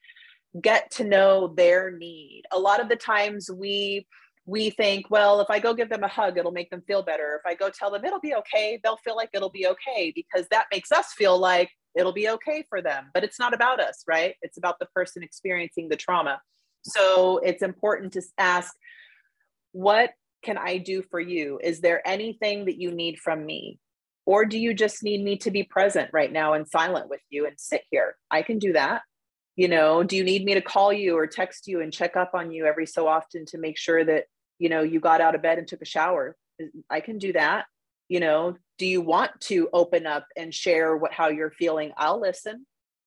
get to know their need. A lot of the times we we think, well, if I go give them a hug, it'll make them feel better. If I go tell them it'll be okay, they'll feel like it'll be okay because that makes us feel like it'll be okay for them. But it's not about us, right? It's about the person experiencing the trauma. So it's important to ask, what can I do for you? Is there anything that you need from me? Or do you just need me to be present right now and silent with you and sit here? I can do that. You know, do you need me to call you or text you and check up on you every so often to make sure that, you know, you got out of bed and took a shower? I can do that you know do you want to open up and share what how you're feeling? I'll listen.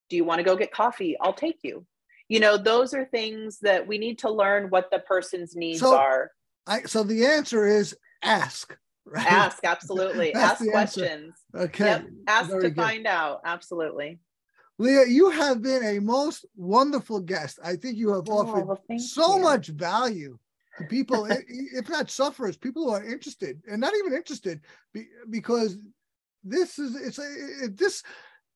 Do you want to go get coffee? I'll take you. You know those are things that we need to learn what the person's needs so, are. I, so the answer is ask right? ask absolutely. Ask questions answer. okay. Yep. ask Very to good. find out. Absolutely. Leah you have been a most wonderful guest. I think you have oh, offered well, so you. much value to people, if not sufferers, people who are interested and not even interested because this is it's a it, this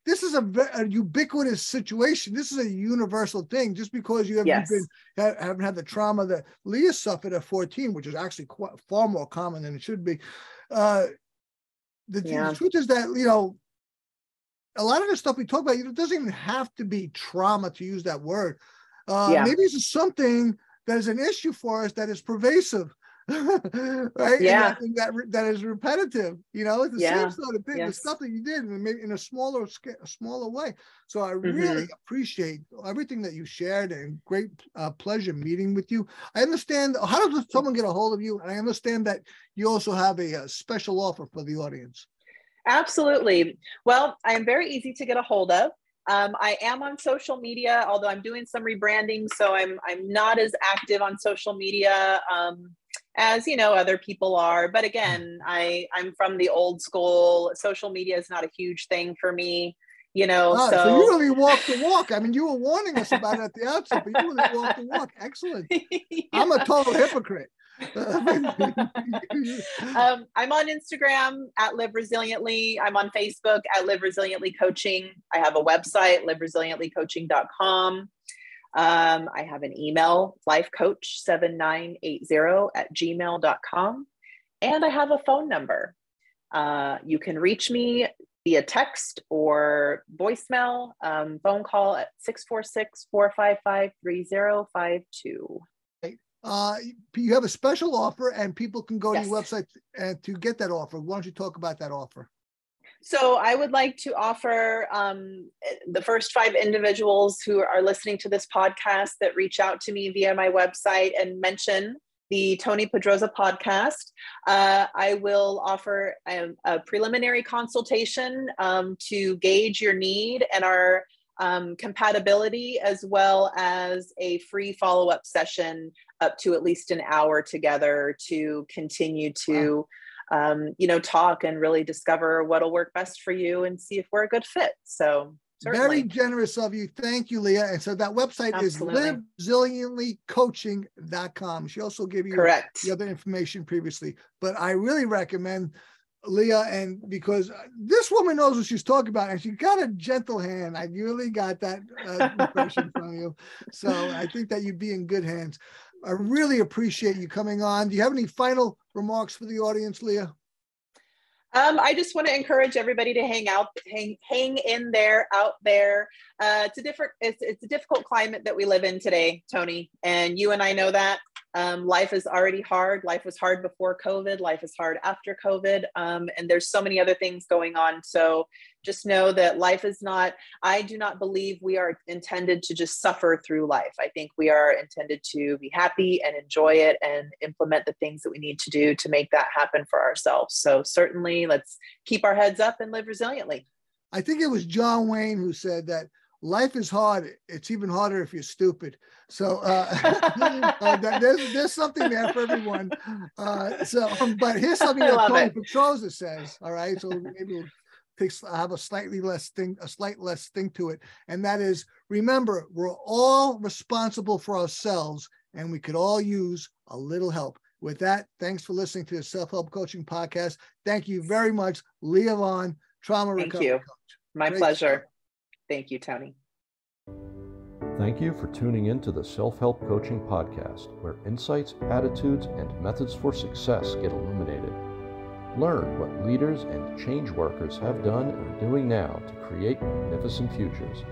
this is a, a, ubiquitous situation. This is a universal thing. Just because you haven't yes. been haven't had the trauma that Leah suffered at 14, which is actually quite, far more common than it should be. Uh, the, yeah. the truth is that you know a lot of the stuff we talk about, it doesn't even have to be trauma to use that word. Uh, yeah. Maybe it's something that is an issue for us that is pervasive. right? Yeah. And that, that that is repetitive. You know, it's the yeah. same sort of thing, yes. the stuff that you did in, in a smaller a smaller way. So I mm-hmm. really appreciate everything that you shared and great uh, pleasure meeting with you. I understand how does someone get a hold of you? And I understand that you also have a, a special offer for the audience. Absolutely. Well, I am very easy to get a hold of. Um, I am on social media, although I'm doing some rebranding, so I'm I'm not as active on social media um, as you know other people are. But again, I I'm from the old school. Social media is not a huge thing for me, you know. Ah, so, so you really walk the walk. I mean, you were warning us about it at the outset, but you really walk the walk. Excellent. yeah. I'm a total hypocrite. um, I'm on Instagram at Live Resiliently. I'm on Facebook at Live Resiliently Coaching. I have a website, liveresilientlycoaching.com. Um, I have an email, lifecoach7980 at gmail.com. And I have a phone number. Uh, you can reach me via text or voicemail, um, phone call at 646 455 3052 uh, you have a special offer and people can go yes. to your website and to get that offer. Why don't you talk about that offer? So I would like to offer um, the first five individuals who are listening to this podcast that reach out to me via my website and mention the Tony Pedroza podcast. Uh, I will offer a, a preliminary consultation um, to gauge your need and our um, compatibility as well as a free follow-up session up to at least an hour together to continue to um, you know, talk and really discover what'll work best for you and see if we're a good fit. So certainly. very generous of you. Thank you, Leah. And so that website Absolutely. is liveresilientlycoaching.com. She also gave you correct. the other information previously, but I really recommend Leah, and because this woman knows what she's talking about, and she got a gentle hand. I really got that uh, impression from you. So I think that you'd be in good hands. I really appreciate you coming on. Do you have any final remarks for the audience, Leah? Um, I just want to encourage everybody to hang out, hang, hang in there, out there. Uh, it's a different, it's, it's a difficult climate that we live in today, Tony, and you and I know that. Um, life is already hard. Life was hard before COVID. Life is hard after COVID. Um, and there's so many other things going on. So just know that life is not, I do not believe we are intended to just suffer through life. I think we are intended to be happy and enjoy it and implement the things that we need to do to make that happen for ourselves. So certainly let's keep our heads up and live resiliently. I think it was John Wayne who said that life is hard. It's even harder if you're stupid. So uh, uh, there's there's something there for everyone. Uh, so, um, but here's something that Tony Petroza says. All right, so maybe we'll take, have a slightly less thing, a slight less thing to it, and that is remember we're all responsible for ourselves, and we could all use a little help. With that, thanks for listening to the Self Help Coaching Podcast. Thank you very much, Leah Vaughn, trauma Thank recovery you. coach. My Great pleasure. Thank you, Tony. Thank you for tuning in to the Self Help Coaching Podcast, where insights, attitudes, and methods for success get illuminated. Learn what leaders and change workers have done and are doing now to create magnificent futures.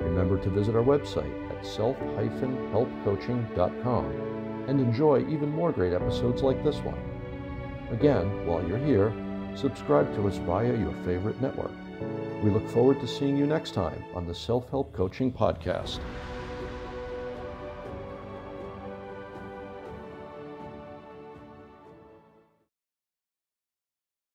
Remember to visit our website at self-helpcoaching.com and enjoy even more great episodes like this one. Again, while you're here, subscribe to us via your favorite network. We look forward to seeing you next time on the Self Help Coaching Podcast.